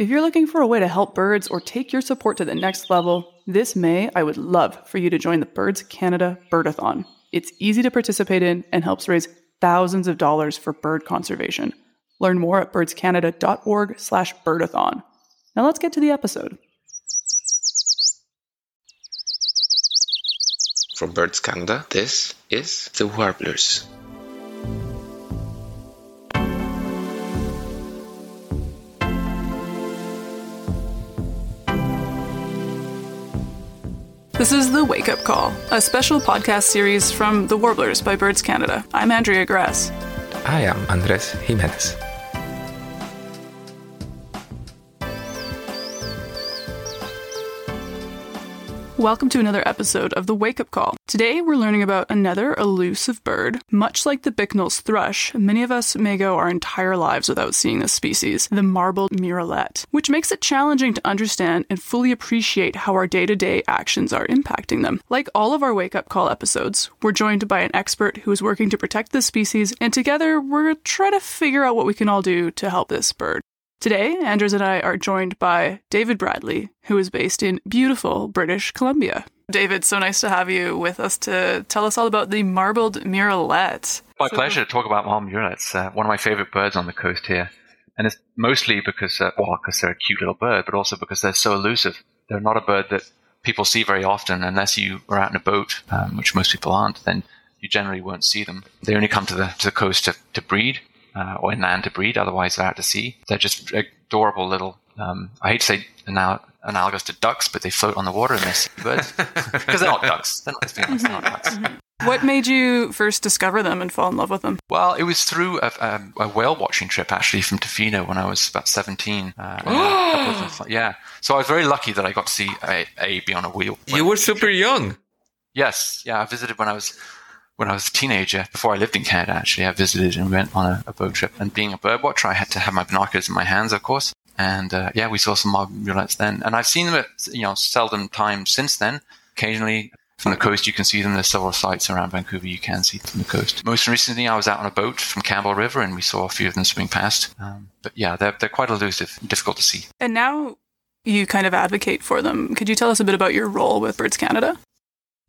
If you're looking for a way to help birds or take your support to the next level, this May I would love for you to join the Birds Canada Birdathon. It's easy to participate in and helps raise thousands of dollars for bird conservation. Learn more at birdscanada.org/birdathon. Now let's get to the episode. From Birds Canada, this is The Warblers. This is The Wake Up Call, a special podcast series from The Warblers by Birds Canada. I'm Andrea Gress. I am Andres Jimenez. Welcome to another episode of The Wake Up Call. Today we're learning about another elusive bird. Much like the Bicknell's thrush, many of us may go our entire lives without seeing this species, the marbled murrelet, which makes it challenging to understand and fully appreciate how our day to day actions are impacting them. Like all of our Wake Up Call episodes, we're joined by an expert who is working to protect this species, and together we're trying to figure out what we can all do to help this bird. Today, Andres and I are joined by David Bradley, who is based in beautiful British Columbia. David, so nice to have you with us to tell us all about the marbled murrelet. My so, pleasure to talk about marbled murrelets. Uh, one of my favorite birds on the coast here. And it's mostly because, uh, well, because they're a cute little bird, but also because they're so elusive. They're not a bird that people see very often unless you are out in a boat, um, which most people aren't, then you generally won't see them. They only come to the, to the coast to, to breed uh, or inland to breed. Otherwise, they're out to sea. They're just adorable little. Um, I hate to say anal- analogous to ducks, but they float on the water and they're because they're not ducks. They're not, honest, they're not ducks. What made you first discover them and fall in love with them? Well, it was through a, a, a whale watching trip actually from Tofino when I was about 17. Uh, yeah. So I was very lucky that I got to see a, a be on a wheel. You were super trip. young. Yes. Yeah. I visited when I was when I was a teenager, before I lived in Canada, actually, I visited and went on a, a boat trip. And being a bird watcher, I had to have my binoculars in my hands, of course. And uh, yeah, we saw some marbled then. And I've seen them at, you know, seldom times since then. Occasionally from the coast, you can see them. There's several sites around Vancouver you can see from the coast. Most recently, I was out on a boat from Campbell River and we saw a few of them swimming past. Um, but yeah, they're, they're quite elusive, difficult to see. And now you kind of advocate for them. Could you tell us a bit about your role with Birds Canada?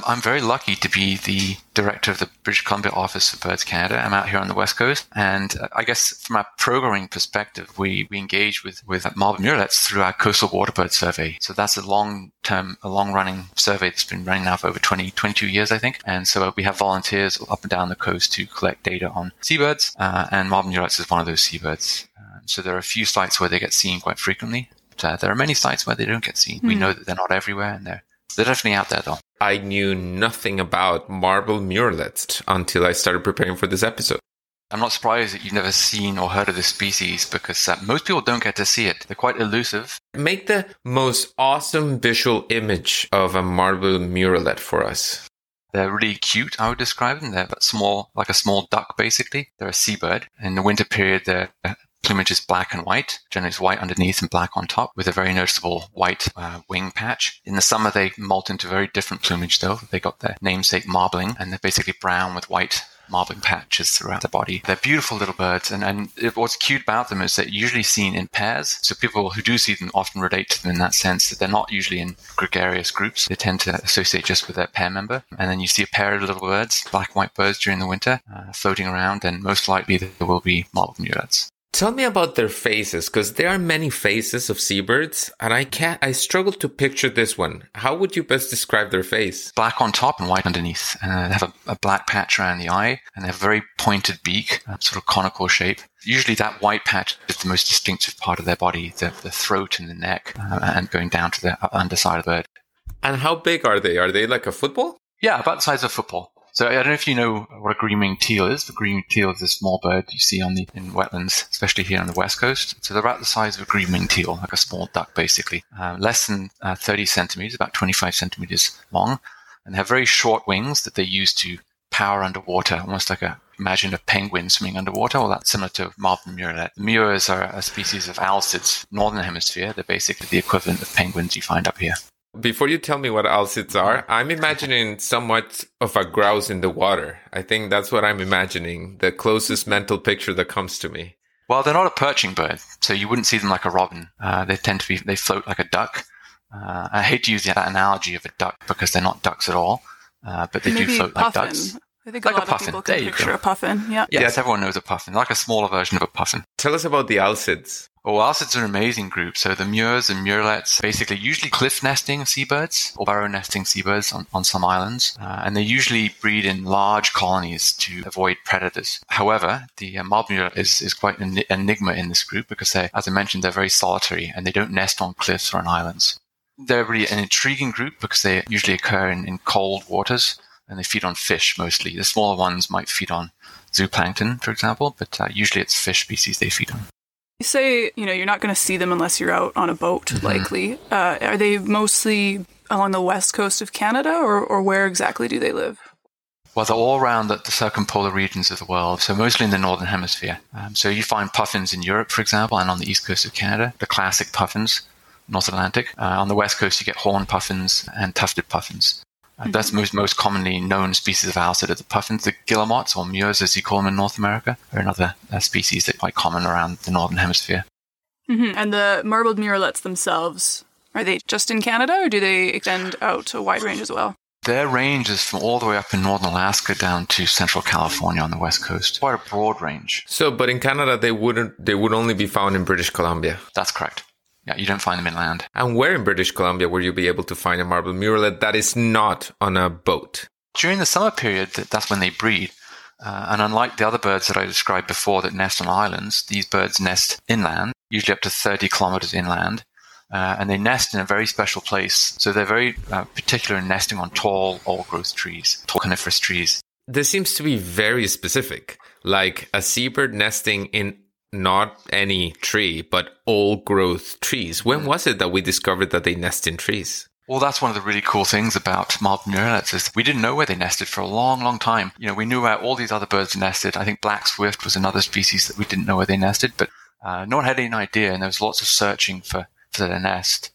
I'm very lucky to be the director of the British Columbia office for Birds Canada. I'm out here on the West Coast. And uh, I guess from a programming perspective, we, we engage with, with marbled murrelets through our coastal water bird survey. So that's a long term, a long running survey that's been running now for over 20, 22 years, I think. And so we have volunteers up and down the coast to collect data on seabirds. Uh, and marbled murrelets is one of those seabirds. Uh, so there are a few sites where they get seen quite frequently. But, uh, there are many sites where they don't get seen. Mm. We hmm. know that they're not everywhere and they're they're definitely out there, though. I knew nothing about marble murrelets until I started preparing for this episode. I'm not surprised that you've never seen or heard of this species because uh, most people don't get to see it. They're quite elusive. Make the most awesome visual image of a marble murrelet for us. They're really cute, I would describe them. They're small, like a small duck, basically. They're a seabird. In the winter period, they're plumage is black and white. Generally, it's white underneath and black on top, with a very noticeable white uh, wing patch. In the summer, they molt into very different plumage, though. They got their namesake marbling, and they're basically brown with white marbling patches throughout the body. They're beautiful little birds, and, and what's cute about them is they're usually seen in pairs. So people who do see them often relate to them in that sense that they're not usually in gregarious groups. They tend to associate just with their pair member. And then you see a pair of little birds, black and white birds during the winter, uh, floating around, and most likely there will be marbled murrelets. Tell me about their faces, because there are many faces of seabirds, and I can't, I struggle to picture this one. How would you best describe their face? Black on top and white underneath. Uh, they have a, a, black patch around the eye, and they have a very pointed beak, sort of conical shape. Usually that white patch is the most distinctive part of their body, the, the throat and the neck, uh, and going down to the underside of the bird. And how big are they? Are they like a football? Yeah, about the size of a football. So I don't know if you know what a green-winged teal is. The green-winged teal is a small bird you see on the in wetlands, especially here on the west coast. So they're about the size of a green-winged teal, like a small duck, basically. Uh, less than uh, 30 centimeters, about 25 centimeters long, and they have very short wings that they use to power underwater, almost like a imagine a penguin swimming underwater. Well, that's similar to marbled murrelet. Murres are a species of alcids, northern hemisphere. They're basically the equivalent of penguins you find up here. Before you tell me what alcids are, I'm imagining somewhat of a grouse in the water. I think that's what I'm imagining, the closest mental picture that comes to me. Well, they're not a perching bird, so you wouldn't see them like a robin. Uh, they tend to be, they float like a duck. Uh, I hate to use that analogy of a duck because they're not ducks at all, uh, but they Maybe do float puffin. like ducks. I think Like a a puffin. of people There can you picture go. a puffin. Yeah. Yes, everyone knows a puffin, like a smaller version of a puffin. Tell us about the alcids. Oh, alcids are an amazing group. So the murres and murrelets, basically usually cliff nesting seabirds or burrow nesting seabirds on, on some islands. Uh, and they usually breed in large colonies to avoid predators. However, the uh, murrelet is, is quite an enigma in this group because they, as I mentioned, they're very solitary and they don't nest on cliffs or on islands. They're really an intriguing group because they usually occur in, in cold waters and they feed on fish mostly. The smaller ones might feed on zooplankton, for example, but uh, usually it's fish species they feed on. You say, you know, you're not going to see them unless you're out on a boat, Mm-hmm. likely. Uh, are they mostly along the west coast of Canada, or, or where exactly do they live? Well, they're all around the, the circumpolar regions of the world, so mostly in the northern hemisphere. Um, so you find puffins in Europe, for example, and on the east coast of Canada, the classic puffins, North Atlantic. Uh, on the west coast, you get horned puffins and tufted puffins. That's most most commonly known species of alcid are the puffins, the guillemots or murres, as you call them in North America, are another uh, species that are quite common around the northern hemisphere. hmm And the marbled murrelets themselves, are they just in Canada, or do they extend out a wide range as well? Their range is from all the way up in northern Alaska down to central California on the west coast. Quite a broad range. So, but in Canada, they wouldn't. They would only be found in British Columbia. That's correct. Yeah, you don't find them inland. And where in British Columbia will you be able to find a marble murrelet that is not on a boat? During the summer period, that's when they breed. Uh, and unlike the other birds that I described before that nest on islands, these birds nest inland, usually up to 30 kilometers inland. Uh, and they nest in a very special place. So they're very uh, particular in nesting on tall, old growth trees, tall coniferous trees. This seems to be very specific, like a seabird nesting in not any tree, but all growth trees. When was it that we discovered that they nest in trees? Well, that's one of the really cool things about marbled murrelets is we didn't know where they nested for a long, long time. You know, we knew where all these other birds nested. I think black swift was another species that we didn't know where they nested, but uh, no one had any idea, and there was lots of searching for, for their nest.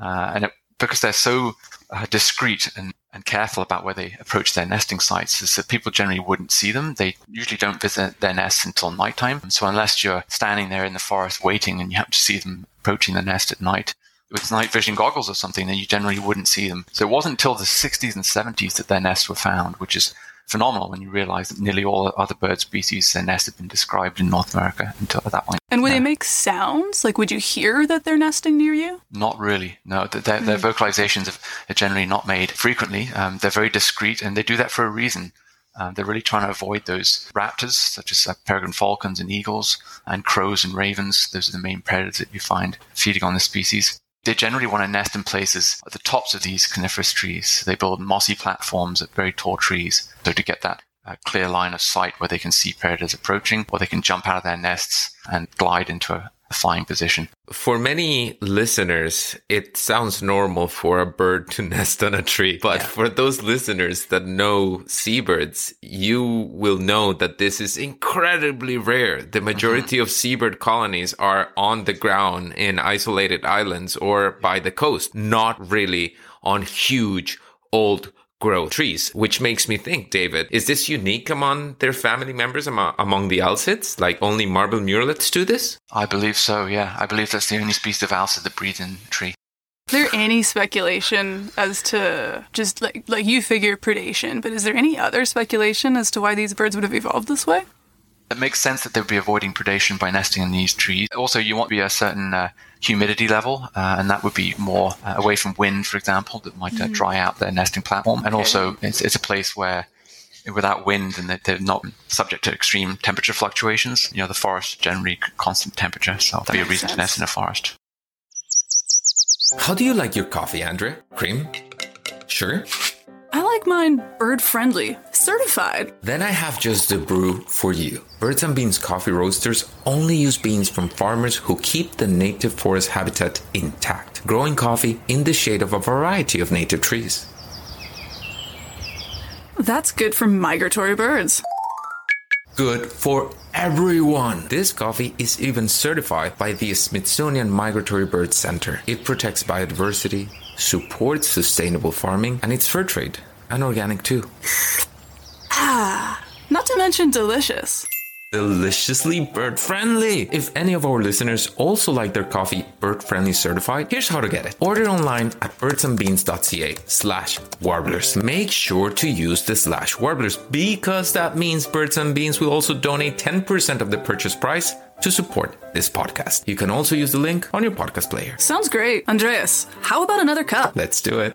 Uh, and it, because they're so uh, discreet and, and careful about where they approach their nesting sites, is that people generally wouldn't see them. They usually don't visit their nests until nighttime. So unless you're standing there in the forest waiting and you happen to see them approaching the nest at night, with night vision goggles or something, then you generally wouldn't see them. So it wasn't until the 60s and 70s that their nests were found, which is phenomenal when you realize that nearly all other bird species, their nests have been described in North America until at that point. And would Yeah. they make sounds? Like, would you hear that they're nesting near you? Not really. No, th- their, their vocalizations are generally not made frequently. Um, they're very discreet and they do that for a reason. Um, they're really trying to avoid those raptors, such as uh, peregrine falcons and eagles, and crows and ravens. Those are the main predators that you find feeding on this species. They generally want to nest in places at the tops of these coniferous trees. They build mossy platforms at very tall trees, so to get that uh, clear line of sight where they can see predators approaching, or they can jump out of their nests and glide into a, a flying position. For many listeners, it sounds normal for a bird to nest on a tree. But Yeah. for those listeners that know seabirds, you will know that this is incredibly rare. The majority uh-huh. of seabird colonies are on the ground in isolated islands or by the coast, not really on huge old growth trees, which makes me think, David, is this unique among their family members, among, among the alcids? Like only marble murrelets do this? I believe so, yeah. I believe that's the only species of alcid that breeds in tree. Is there any speculation as to just like like you figure predation, but is there any other speculation as to why these birds would have evolved this way? It makes sense that they'd be avoiding predation by nesting in these trees. Also, you want to be a certain uh, humidity level, uh, and that would be more uh, away from wind, for example, that might uh, dry out their nesting platform. And also, it's, it's a place where without wind and that they're not subject to extreme temperature fluctuations. You know, the forest generally constant temperature, so that'd be a makes reason to nest in a forest. How do you like your coffee, Andrea? Cream? Sugar? Like mine bird friendly, certified. Then I have just the brew for you. Birds and Beans coffee roasters only use beans from farmers who keep the native forest habitat intact, growing coffee in the shade of a variety of native trees. That's good for migratory birds. Good for everyone. This coffee is even certified by the Smithsonian Migratory Bird Center. It protects biodiversity, supports sustainable farming, and it's fair trade and organic too. Ah, not to mention delicious. deliciously bird friendly. If any of our listeners also like their coffee bird friendly certified, here's how to get it. Order online at birdsandbeans.ca slash warblers. Make sure to use the slash warblers because that means Birds and Beans will also donate 10% of the purchase price to support this podcast. You can also use the link on your podcast player. Sounds great. Andres, how about another cup? Let's do it.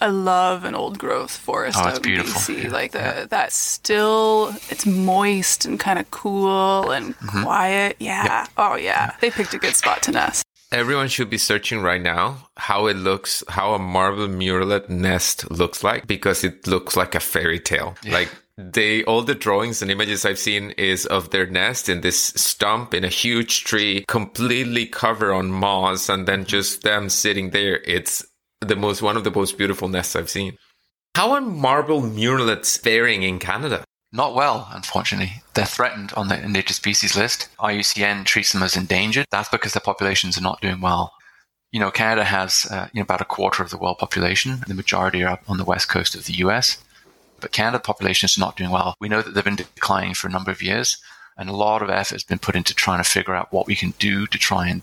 I love an old growth forest Oh, out it's in beautiful. BC. Yeah. Like the that still it's moist and kind of cool and Mm-hmm. quiet. Yeah. Oh yeah. They picked a good spot to nest. Everyone should be searching right now how it looks, how a marble murrelet nest looks like, because it looks like a fairy tale. Like they, all the drawings and images I've seen is of their nest in this stump in a huge tree, completely covered on moss, and then just them sitting there. It's the most, one of the most beautiful nests I've seen. How are marble murrelets faring in Canada? Not well, unfortunately. They're threatened on the endangered species list. IUCN treats them as endangered. That's because their populations are not doing well. You know, Canada has uh, you know, about a quarter of the world population. The majority are up on the west coast of the US. But Canada populations are not doing well. We know that they've been declining for a number of years, and a lot of effort has been put into trying to figure out what we can do to try and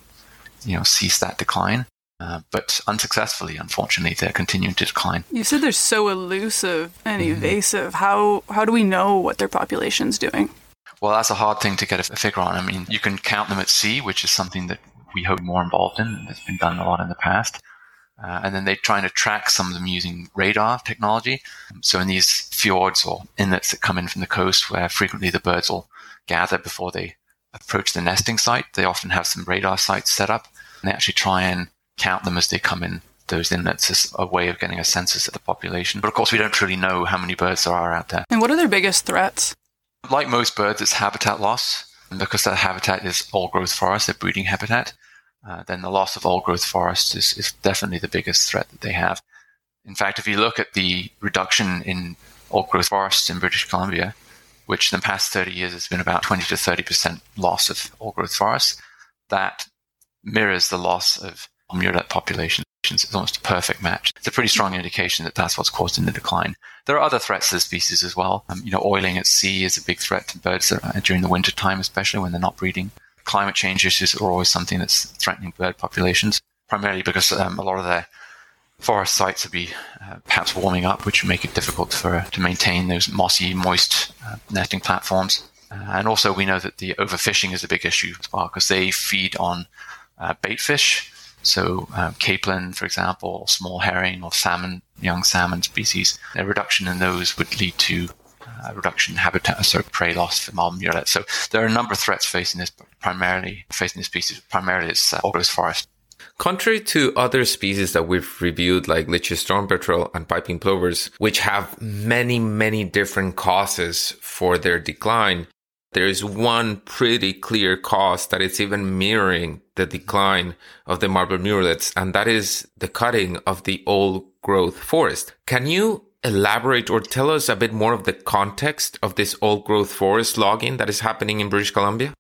you know cease that decline. Uh, but unsuccessfully, unfortunately, they're continuing to decline. You said they're so elusive and Mm-hmm. evasive. How how do we know what their population's doing? Well, that's a hard thing to get a figure on. I mean, you can count them at sea, which is something that we hope more involved in. That's been done a lot in the past. Uh, and then they're trying to track some of them using radar technology. So in these fjords or inlets that come in from the coast, where frequently the birds will gather before they approach the nesting site, they often have some radar sites set up, and they actually try and count them as they come in those inlets as a way of getting a census of the population. But of course, we don't really know how many birds there are out there. And what are their biggest threats? Like most birds, it's habitat loss. And because that habitat is old growth forest, their breeding habitat, uh, then the loss of old growth forest is, is definitely the biggest threat that they have. In fact, if you look at the reduction in old growth forests in British Columbia, which in the past 30 years has been about 20 to 30% loss of old growth forests, that mirrors the loss of murrelet populations. It's almost a perfect match. It's a pretty strong indication that that's what's causing the decline. There are other threats to the species as well. Um, you know, oiling at sea is a big threat to birds uh, during the winter time, especially when they're not breeding. Climate change issues are always something that's threatening bird populations, primarily because um, a lot of their forest sites will be uh, perhaps warming up, which will make it difficult for to maintain those mossy, moist uh, nesting platforms. Uh, and also, we know that the overfishing is a big issue as well because they feed on uh, bait fish. So, um, capelin, for example, small herring or salmon, young salmon species, a reduction in those would lead to uh, reduction in habitat, so prey loss for marble murrelet. So, there are a number of threats facing this, primarily facing this species. Primarily, it's uh, forest. Contrary to other species that we've reviewed, like Leach's storm petrel and piping plovers, which have many, many different causes for their decline, there is one pretty clear cause that it's even mirroring the decline of the marble murrelets, and that is the cutting of the old growth forest. Can you elaborate or tell us a bit more of the context of this old growth forest logging that is happening in British Columbia?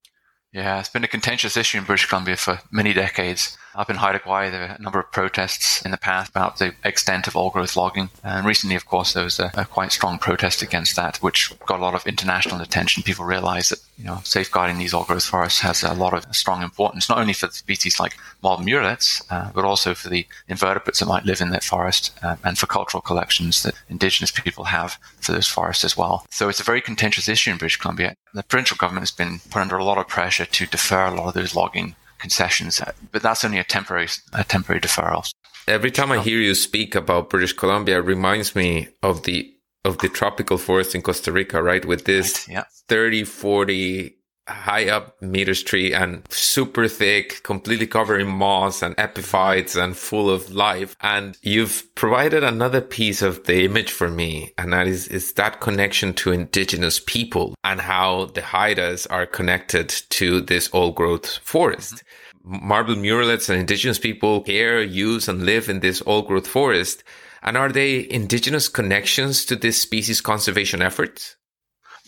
Yeah, it's been a contentious issue in British Columbia for many decades. Up in Haida Gwaii, there were a number of protests in the past about the extent of old growth logging. And recently, of course, there was a, a quite strong protest against that, which got a lot of international attention. People realized that, you know, safeguarding these old growth forests has a lot of strong importance, not only for the species like marble murrelets, uh, but also for the invertebrates that might live in that forest uh, and for cultural collections that indigenous people have for those forests as well. So it's a very contentious issue in British Columbia. The provincial government has been put under a lot of pressure to defer a lot of those logging concessions, uh, but that's only a temporary a temporary deferral. Every time I hear you speak about British Columbia, it reminds me of the of the tropical forest in Costa Rica, right? With this Right, yeah. 30, 40 high up meters tree and super thick, completely covered in moss and epiphytes and full of life. And you've provided another piece of the image for me. And that is, is that connection to indigenous people and how the Haidas are connected to this old growth forest. Marble murrelets and indigenous people care, use and live in this old growth forest. And are they indigenous connections to this species conservation efforts?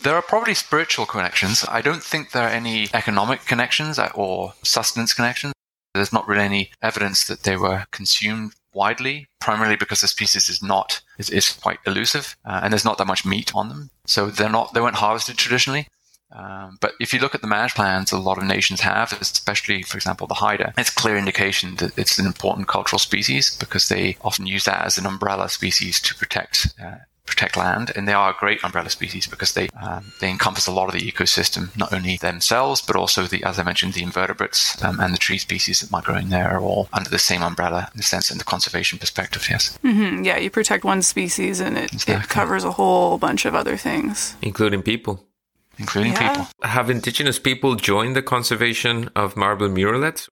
There are probably spiritual connections. I don't think there are any economic connections or sustenance connections. There's not really any evidence that they were consumed widely, primarily because the species is not is, is quite elusive uh, and there's not that much meat on them. So they're not they weren't harvested traditionally. Um, but if you look at the management plans a lot of nations have, especially, for example, the Haida, it's clear indication that it's an important cultural species because they often use that as an umbrella species to protect uh, protect land, and they are a great umbrella species because they um, they encompass a lot of the ecosystem, not only themselves but also the, as I mentioned, the invertebrates um, and the tree species that might grow in there are all under the same umbrella in the sense in the conservation perspective. Yes. Mm-hmm. Yeah, you protect one species and it, exactly. it covers a whole bunch of other things, including people including yeah. people. Have indigenous people joined the conservation of marble murrelets?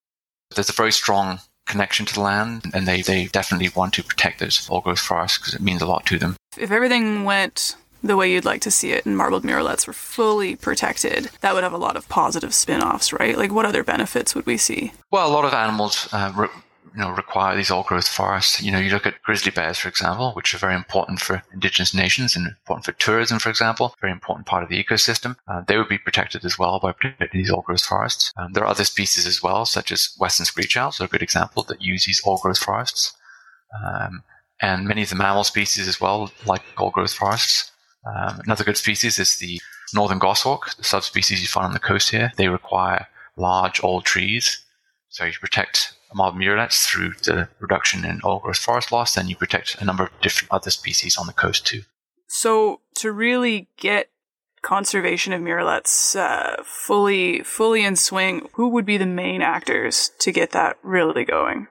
There's a very strong connection to the land, and they, they definitely want to protect those old growth forests because it means a lot to them. If everything went the way you'd like to see it and marbled murrelets were fully protected, that would have a lot of positive spin offs, right? Like, what other benefits would we see? Well, a lot of animals uh, you know, require these old growth forests. You know, you look at grizzly bears, for example, which are very important for indigenous nations and important for tourism, for example, very important part of the ecosystem. Uh, they would be protected as well by protecting these old growth forests. Um, there are other species as well, such as western screech owls, are a good example that use these old growth forests. Um, and many of the mammal species as well, like old growth forests. Um, another good species is the northern goshawk, the subspecies you find on the coast here. They require large old trees. So you protect marble murrelets through the reduction in old growth forest loss, then you protect a number of different other species on the coast too. So to really get conservation of murrelets uh, fully fully in swing, who would be the main actors to get that really going?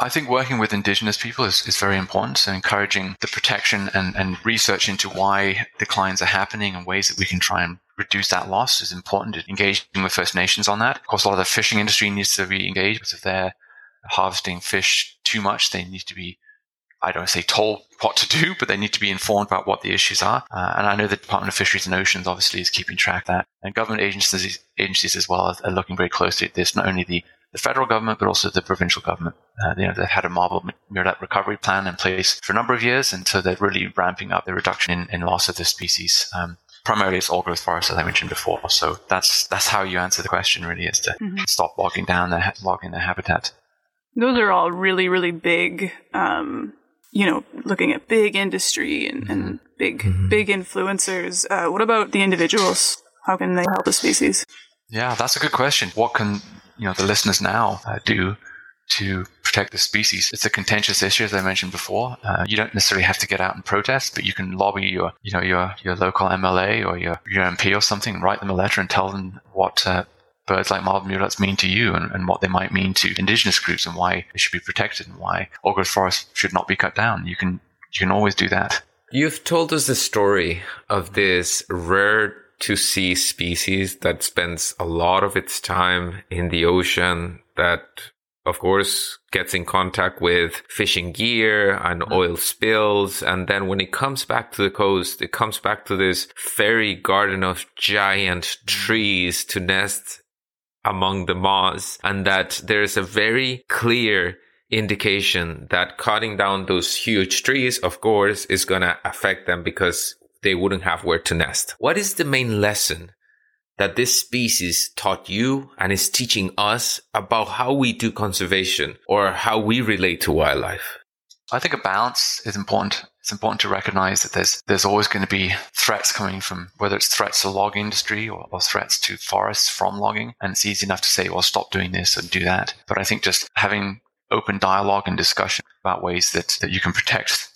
I think working with indigenous people is, is very important. So encouraging the protection and, and research into why declines are happening and ways that we can try and reduce that loss is important. Engaging with First Nations on that. Of course, a lot of the fishing industry needs to be engaged because if they're harvesting fish too much, they need to be, I don't say told what to do, but they need to be informed about what the issues are. Uh, and I know the Department of Fisheries and Oceans obviously is keeping track of that. And government agencies, agencies as well are looking very closely at this, not only the the federal government, but also the provincial government. Uh, you know, they've had a marble murrelet recovery plan in place for a number of years, and so they're really ramping up the reduction in, in loss of this species. Um, primarily it's all growth forest, as I mentioned before. So that's that's how you answer the question. Really, is to mm-hmm. stop logging down the logging the habitat. Those are all really really big. Um, you know, looking at big industry and, mm-hmm. and big mm-hmm. big influencers. Uh, what about the individuals? How can they help the species? Yeah, that's a good question. What can you know the listeners now uh, do to protect the species. It's a contentious issue, as I mentioned before. Uh, you don't necessarily have to get out and protest, but you can lobby your, you know, your your local MLA or your, your MP or something, write them a letter and tell them what uh, birds like marble murrelets mean to you and, and, what they might mean to indigenous groups and why they should be protected and why growth forests should not be cut down. You can you can always do that. You've told us the story of this rare to see species that spends a lot of its time in the ocean that of course, gets in contact with fishing gear and mm-hmm. oil spills. And then when it comes back to the coast, it comes back to this fairy garden of giant mm-hmm. trees to nest among the moss. And that there's a very clear indication that cutting down those huge trees, of course, is going to affect them because they wouldn't have where to nest. What is the main lesson that this species taught you and is teaching us about how we do conservation or how we relate to wildlife? I think a balance is important. It's important to recognize that there's there's always going to be threats coming from whether it's threats to log industry or, or threats to forests from logging. And it's easy enough to say, well, stop doing this and do that. But I think just having open dialogue and discussion about ways that, that you can protect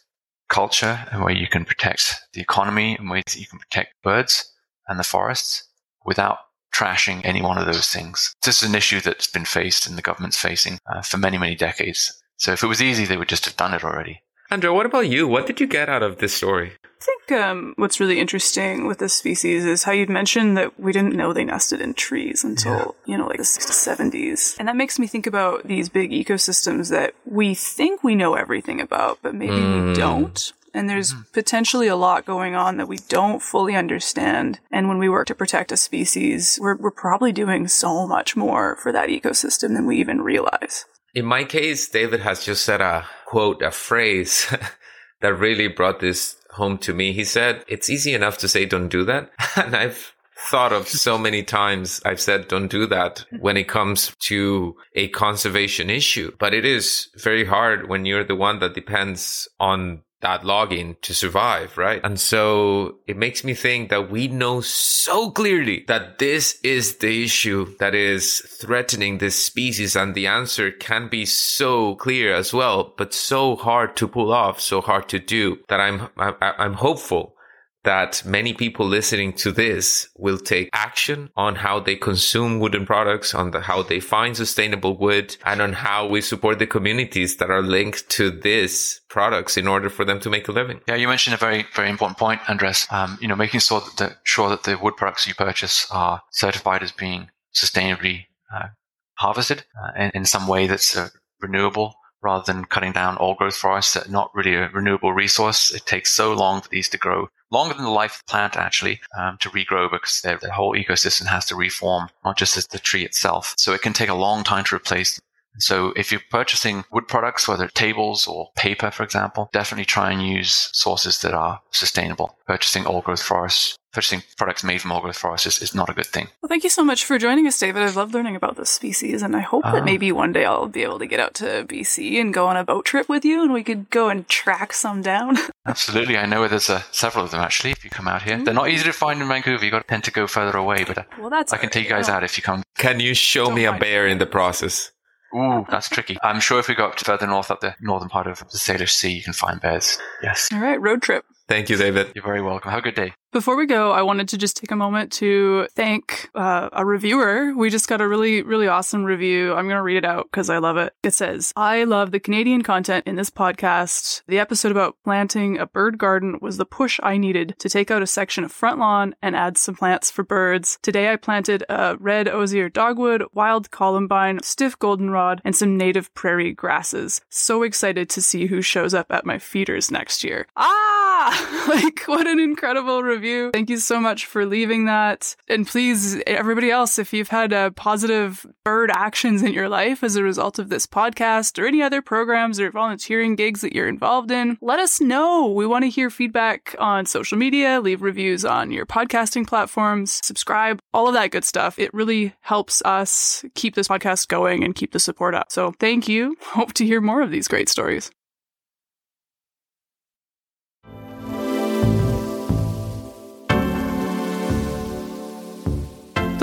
culture and where you can protect the economy and ways that you can protect birds and the forests without trashing any one of those things. This is an issue that's been faced and the government's facing uh, for many, many decades. So if it was easy, they would just have done it already. Andrew, what about you? What did you get out of this story? I think um, what's really interesting with this species is how you'd mentioned that we didn't know they nested in trees until, yeah. you know, like the 70s. And that makes me think about these big ecosystems that we think we know everything about, but maybe mm. we don't. And there's mm-hmm. potentially a lot going on that we don't fully understand. And when we work to protect a species, we're, we're probably doing so much more for that ecosystem than we even realize. In my case, David has just said a quote, a phrase that really brought this home to me. He said, it's easy enough to say don't do that. and I've thought of so many times. I've said don't do that when it comes to a conservation issue, but it is very hard when you're the one that depends on that login to survive, right? And so it makes me think that we know so clearly that this is the issue that is threatening this species. And the answer can be so clear as well, but so hard to pull off, so hard to do that I'm, I, I'm hopeful that many people listening to this will take action on how they consume wooden products, on the, how they find sustainable wood, and on how we support the communities that are linked to these products in order for them to make a living. Yeah, you mentioned a very, very important point, Andres. Um, you know, making sure that, the, sure that the wood products you purchase are certified as being sustainably uh, harvested uh, in, in, some way that's uh, renewable rather than cutting down old growth forests that are not really a renewable resource. It takes so long for these to grow longer than the life of the plant actually um, to regrow because the whole ecosystem has to reform, not just as the tree itself. So it can take a long time to replace. So if you're purchasing wood products, whether tables or paper, for example, definitely try and use sources that are sustainable. Purchasing old growth forests purchasing products made from old growth forests is, is, not a good thing. Well, thank you so much for joining us, David. I've loved learning about this species, and I hope uh, that ah. maybe one day I'll be able to get out to BC and go on a boat trip with you, and we could go and track some down. absolutely. I know there's uh, several of them, actually, if you come out here. Mm-hmm. They're not easy to find in Vancouver. You've got to tend to go further away, but uh, well, that's I can take you guys out if you come. Can you show Don't me a bear in the process? Ooh, that's tricky. I'm sure if we go up to further north, up the northern part of the Salish Sea, you can find bears. Yes. All right, road trip. Thank you, David. You're very welcome. Have a good day. Before we go, I wanted to just take a moment to thank uh, a reviewer. We just got a really, really awesome review. I'm going to read it out because I love it. It says, I love the Canadian content in this podcast. The episode about planting a bird garden was the push I needed to take out a section of front lawn and add some plants for birds. Today I planted a red osier dogwood, wild columbine, stiff goldenrod, and some native prairie grasses. So excited to see who shows up at my feeders next year. Ah! like, what an incredible review review. Thank you so much for leaving that. And please, everybody else, if you've had uh, positive bird actions in your life as a result of this podcast or any other programs or volunteering gigs that you're involved in, let us know. We want to hear feedback on social media, leave reviews on your podcasting platforms, subscribe, all of that good stuff. It really helps us keep this podcast going and keep the support up. So thank you. Hope to hear more of these great stories.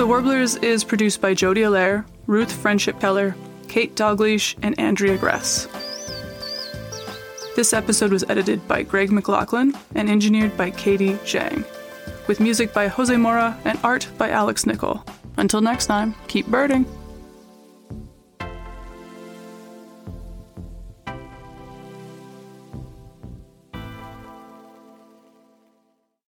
The Warblers is produced by Jody Allaire, Ruth Friendship Keller, Kate Dalgleish, and Andrea Gress. This episode was edited by Greg McLaughlin and engineered by Katie Zhang, with music by Jose Mora and art by Alex Nicol. Until next time, keep birding.